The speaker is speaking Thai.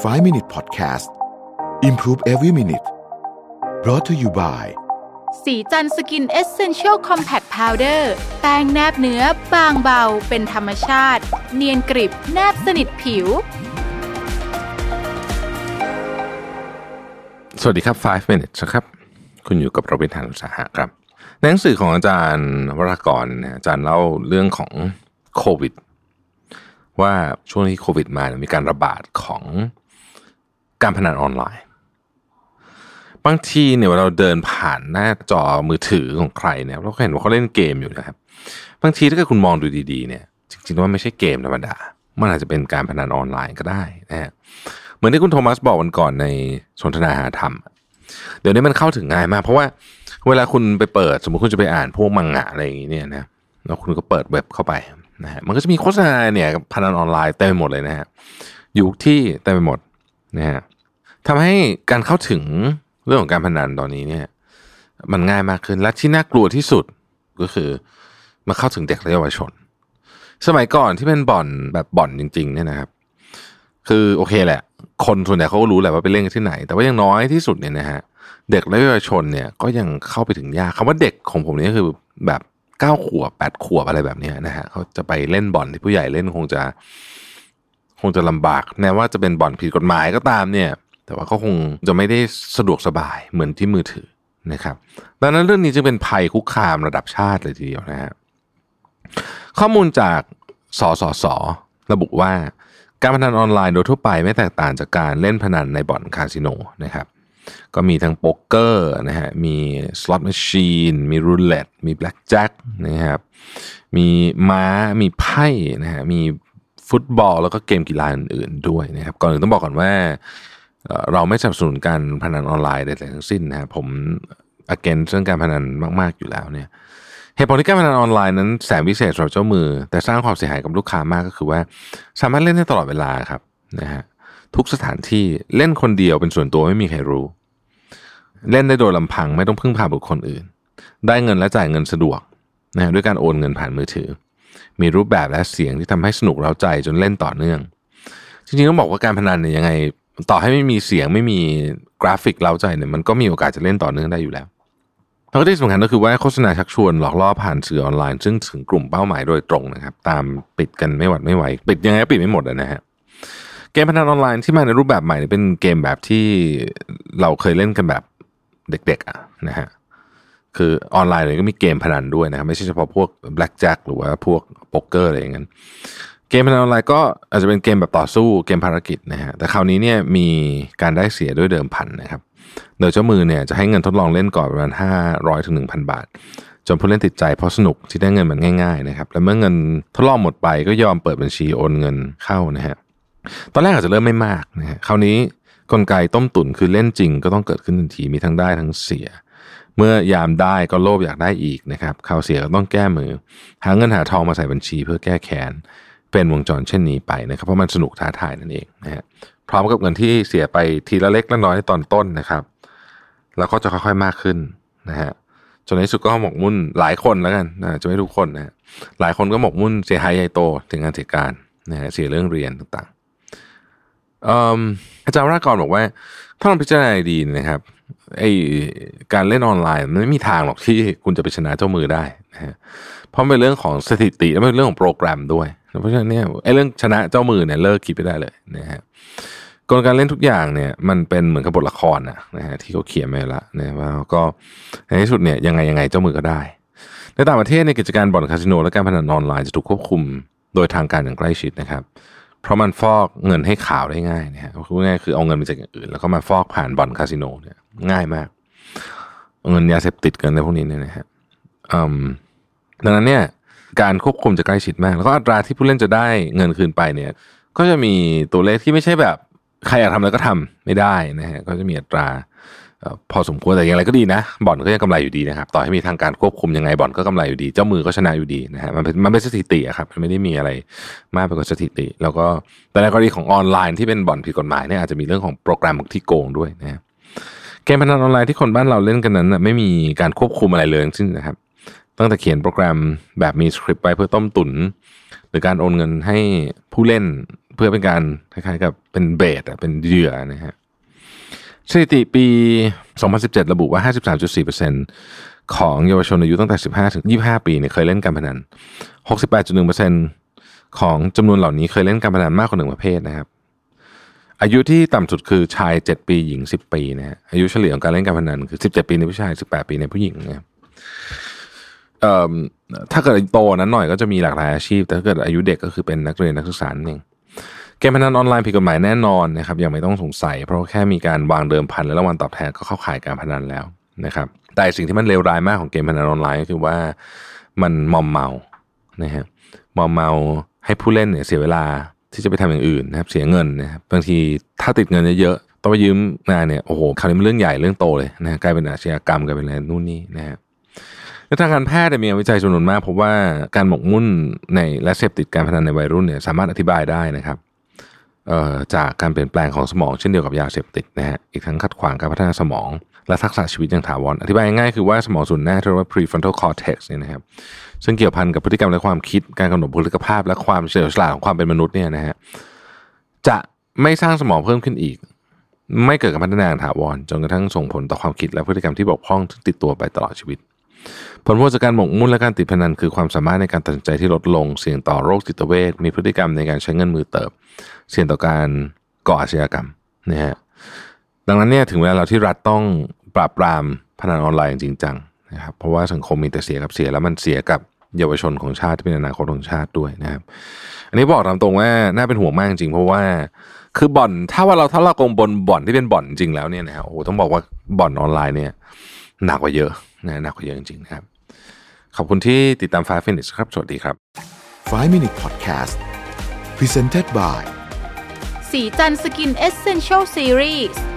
5 Minute Podcast Improve Every Minute brought to you by Srichand Skin Essential Compact Powder แป้งแนบเนื้อบางเบา เป็นธรรมชาติ เนียนกริบแนบสนิทผิว สวัสดีครับ 5 minutes นะครับ คุณอยู่กับเราเป็นทางอุตสาหะครับในหนังสือของอาจารย์วรากรเนี่ยอาจารย์เล่าเรื่องของโควิด ว่าช่วงที่โควิดมาเนี่ยมีการระบาดของ การพนันออนไลน์ บางทีเนี่ยเวลาเราเดินผ่านหน้าจอมือถือของใครเนี่ยเราก็เห็นว่าเขาเล่นเกมอยู่นะครับ บางทีถ้าเกิดคุณมองดูดีๆเนี่ยจริงๆว่าไม่ใช่เกมธรรมดา มันอาจจะเป็นการพนันออนไลน์ก็ได้นะฮะเหมือนที่คุณโทมัสบอกวันก่อนในสนทนาหาธรรม เดี๋ยวนี้มันเข้าถึงง่ายมาก เพราะว่าเวลาคุณไปเปิด สมมติคุณจะไปอ่านพวกมังงะอะไรอย่างนี้เนี่ยนะแล้วคุณก็เปิดเว็บเข้าไปนะฮะมันก็จะมีโฆษณาเนี่ยพนันออนไลน์เต็มไปหมดเลยนะฮะอยู่ที่เต็มไปหมดนะฮะ ทำให้การเข้าถึงเรื่องของการพนันตอนนี้เนี่ย มันง่ายมากขึ้นและที่น่ากลัวที่สุดก็คือมาเข้าถึงเด็กและเยาวชน สมัยก่อนที่เป็นบ่อนแบบบ่อนจริง ๆ เนี่ยนะครับ คือโอเคแหละ คนส่วนใหญ่เขาก็รู้แหละว่าไปเล่นที่ไหน แต่ว่ายังน้อยที่สุดเนี่ยนะฮะเด็กและเยาวชนเนี่ยก็ยังเข้าไปถึงยากคำว่าเด็กของผมนี่คือแบบเก้าขวบแปดขวบอะไรแบบนี้นะฮะเขาจะไปเล่นบ่อนที่ผู้ใหญ่เล่นคงจะ คงจะลำบากแม้ว่าจะเป็นบ่อนผิดกฎหมายก็ตามเนี่ย แต่ว่าก็คงจะไม่ได้สะดวกสบายเหมือนที่มือถือนะครับ ดังนั้นเรื่องนี้จึงเป็นภัยคุกคามระดับชาติเลยทีเดียวนะฮะข้อมูลจากสสส ระบุว่า การพนันออนไลน์โดยทั่วไปไม่แตกต่างจากการเล่นพนันในบ่อนคาสิโนนะครับ ก็มีทั้งโป๊กเกอร์นะฮะ มี slot machine มีรูเล็ต มีแบล็กแจ็คนะครับ มีม้า มีไพ่นะฮะ มีฟุตบอลแล้วก็เกมกีฬาอื่นๆด้วยนะครับ ก่อนอื่นต้องบอกก่อนว่า เราไม่สนับสนุนการพนันออนไลน์ใดๆทั้งสิ้นนะครับผม against เรื่องการพนันมากๆอยู่แล้วเนี่ยเหตุผลที่การพนันออนไลน์นั้นแสนพิเศษสำหรับเจ้ามือ แต่สร้างความเสียหายกับลูกค้ามากก็คือว่า สามารถเล่นได้ตลอดเวลาครับนะฮะทุกสถานที่เล่นคนเดียวเป็นส่วนตัวไม่มีใครรู้ เล่นได้โดยลำพังไม่ต้องพึ่งพาบุคคลอื่น ได้เงินและจ่ายเงินสะดวกนะฮะด้วยการโอนเงินผ่านมือถือ มีรูปแบบและเสียงที่ทำให้สนุกเร้าใจจนเล่นต่อเนื่อง จริงๆต้องบอกว่าการพนันเนี่ยยังไง ต่อให้ไม่มีเสียงไม่มีกราฟิกเร้าใจเนี่ยมันก็มีโอกาสจะเล่นต่อเนื่องได้อยู่แล้วแล้วก็ที่สำคัญก็คือว่าโฆษณาชักชวนหลอกล่อผ่านสื่อออนไลน์ ซึ่งถึงกลุ่มเป้าหมายโดยตรงนะครับ ตามปิดกันไม่หวาดไม่ไหว ปิดยังไงก็ปิดไม่หมดอะนะฮะเกมพนันออนไลน์ที่มาในรูปแบบใหม่เนี่ยเป็นเกมแบบที่เราเคยเล่นกันแบบเด็กๆอะนะฮะคือออนไลน์เลยก็มีเกมพนันด้วยนะครับไม่ใช่เฉพาะพวก blackjack หรือว่าพวกโป๊กเกอร์อะไรอย่างนั้น เกมพนันออนไลน์ก็อาจจะเป็นเกมแบบต่อสู้เกมภารกิจนะฮะแต่คราวนี้เนี่ยมีการได้เสียด้วยเดิมพันนะครับโดยเจ้ามือเนี่ยจะให้เงินทดลองเล่นก่อนประมาณ 500ถึง1,000 บาท จนผู้เล่นติดใจเพราะสนุกที่ได้เงินมันง่ายๆนะครับและเมื่อเงินทดลองหมดไปก็ยอมเปิดบัญชีโอนเงินเข้านะฮะตอนแรกอาจจะเริ่มไม่มากนะฮะคราวนี้กลไกต้มตุ๋นคือเล่นจริงก็ต้องเกิดขึ้นทันทีมีทั้งได้ทั้งเสีย เมื่อยามได้ก็โลภอยากได้อีกนะครับข่าวเสียก็ต้องแก้มือ หาเงินหาทองมาใส่บัญชีเพื่อแก้แค้น เป็นวงจรเช่นนี้ไปนะครับ เพราะมันสนุกท้าทายนั่นเองนะฮะพร้อมกับเงินที่เสียไปทีละเล็กละน้อยตอนต้นนะครับแล้วก็จะค่อยๆมากขึ้นนะฮะจนในที่สุดก็หมกมุ่นหลายคนแล้วกันนะจะไม่ทุกคนนะฮะหลายคนก็หมกมุ่นเสียหายใหญ่โตถึงงานเสียการนะฮะเสียเรื่องเรียนต่างๆอาจารย์วรากรบอกว่า ถ้าเราพิจารณาดีนะครับไอการเล่นออนไลน์มันไม่มีทางหรอกที่คุณจะไปชนะเจ้ามือได้นะฮะ เพราะเป็นเรื่องของสถิติและเป็นเรื่องของโปรแกรมด้วย เพราะฉะนั้นเนี่ยไอ้เรื่องชนะเจ้ามือเนี่ยเลิกคิดไปได้เลยนะฮะกลการเล่นทุกอย่างเนี่ยมันเป็นเหมือนกับบทละครนะนะฮะที่เขาเขียนมาแล้วนะว่าก็ในที่สุดเนี่ยยังไงยังไงเจ้ามือก็ได้ ในต่างประเทศในกิจการบ่อนคาสิโนและการพนันออนไลน์จะถูกควบคุมโดยทางการอย่างใกล้ชิดนะครับ เพราะมันฟอกเงินให้ข่าวได้ง่ายนะฮะคือง่ายคือเอาเงินมาจากอย่างอื่น แล้วก็มาฟอกผ่านบ่อนคาสิโนเนี่ยง่ายมากเอาเงินยาเสพติดกันในพวกนี้เนี่ยนะฮะอืม ดังนั้นเนี่ยการควบคุมจะใกล้ชิดมาก แล้วก็อัตราที่ผู้เล่นจะได้เงินคืนไปเนี่ย ก็จะมีตัวเลขที่ไม่ใช่แบบใครอยากทำอะไรก็ทำไม่ได้นะฮะก็จะมีอัตราพอสมควรแต่อย่างไรก็ดีนะบ่อนก็ยังกำไรอยู่ดีนะครับต่อให้มีทางการควบคุมยังไงบ่อนก็กำไรอยู่ดี เจ้ามือก็ชนะอยู่ดีนะฮะมันเป็นมันเป็นสถิติอะครับมันไม่ได้มีอะไรมากไปกว่าสถิติ แล้วก็แต่ในกรณีของออนไลน์ที่เป็นบ่อนผิดกฎหมายเนี่ยอาจจะมีเรื่องของโปรแกรมที่โกงด้วยนะฮะเกมพนันออนไลน์ที่คนบ้านเราเล่นกันนั้นนะไม่มีการควบคุมอะไรเลยทั้งสิ้นนะครับ ตั้งแต่เขียนโปรแกรมแบบมีสคริปต์ไปเพื่อต้มตุน หรือการโอนเงินให้ผู้เล่นเพื่อเป็นการคล้ายๆกับเป็นเบสอะเป็นเหยื่อนะฮะสถิติปี 2017 ระบุว่า 53.4%ของเยาวชนอายุตั้งแต่ 15 ถึง 25 ปีเนี่ยเคยเล่นการพนัน 68.1%ของจำนวนเหล่านี้เคยเล่นการพนันมากกว่าหนึ่งประเภทนะครับ อายุที่ต่ำสุดคือชาย 7 ปีหญิง 10 ปีนะฮะอายุเฉลี่ยของการเล่นการพนันคือ 17 ปีในผู้ชาย 18 ปีในผู้หญิงนะครับ ถ้าเกิดโตนั้นหน่อยก็จะมีหลากหลายอาชีพ แต่ถ้าเกิดอายุเด็กก็คือเป็นนักเรียนนักศึกษาเองเกมพนันออนไลน์ผิดกฎหมายแน่นอนนะครับยังไม่ต้องสงสัย เพราะแค่มีการวางเดิมพันและรางวัลตอบแทนก็เข้าข่ายการพนันแล้วนะครับแต่สิ่งที่มันเลวร้ายมากของเกมพนันออนไลน์ก็คือว่ามันมอมเมานะฮะมอมเมาให้ผู้เล่นเนี่ยเสียเวลาที่จะไปทำอย่างอื่นนะครับเสียเงินนะครับบางทีถ้าติดเงินเยอะๆต้องไปยืมงาเนี่ยโอ้โหคราวนี้มันเรื่องใหญ่เรื่องโตเลยนะกลายเป็นอาชญากรรมกลายเป็นอะไรนู่นนี่นะฮะ ในทางการแพทย์มีงานวิจัยจำนวนมากพบว่าการหมกมุ่นในและเสพติดการพนันในวัยรุ่นเนี่ยสามารถอธิบายได้นะครับจากการเปลี่ยนแปลงของสมองเช่นเดียวกับยาเสพติดนะฮะอีกทั้งขัดขวางการพัฒนาสมอง และทักษะชีวิตอย่างถาวรอธิบายง่ายคือว่าสมองส่วนหน้าที่เรียกว่า prefrontal cortex เนี่ยนะครับซึ่งเกี่ยวพันกับพฤติกรรมและความคิดการกำหนดบุคลิกภาพ และความเฉลียวฉลาดของความเป็นมนุษย์เนี่ยนะฮะจะไม่สร้างสมองเพิ่มขึ้นอีก ไม่เกิดการพัฒนาอย่างถาวรจนกระทั่งส่งผลต่อความคิดและพฤติกรรมที่บกพร่องติดตัวไปตลอดชีวิต ผลพวงจากการหมกมุ่นและการติดพนันคือความสามารถในการตัดสินใจที่ลดลง เสี่ยงต่อโรคจิตเวชมีพฤติกรรมในการใช้เงินมือเติบ เสี่ยงต่อการก่ออาชญากรรมนะฮะดังนั้นเนี่ยถึงเวลาเราที่รัฐต้องปราบปรามพนันออนไลน์อย่างจริงจังนะครับเพราะว่าสังคมมีแต่เสียกับเสียแล้วมันเสียกับเยาวชนของชาติที่เป็นอนาคตของชาติด้วยนะครับ อันนี้บอกตามตรงว่าน่าเป็นห่วงมากจริงเพราะว่าคือบ่อนถ้าว่าเราถ้าเรากงบนบ่อนที่เป็นบ่อนจริงแล้วเนี่ยนะฮะโอ้ต้องบอกว่าบ่อนออนไลน์เนี่ยหนักกว่าเยอะ นะหนักกว่าเยอะจริงๆนะครับ ขอบคุณที่ติดตาม5 Minutes ครับ สวัสดีครับ 5 Minute Podcast Presented by สีจันสกินเอเซนเช l ลซีรีส์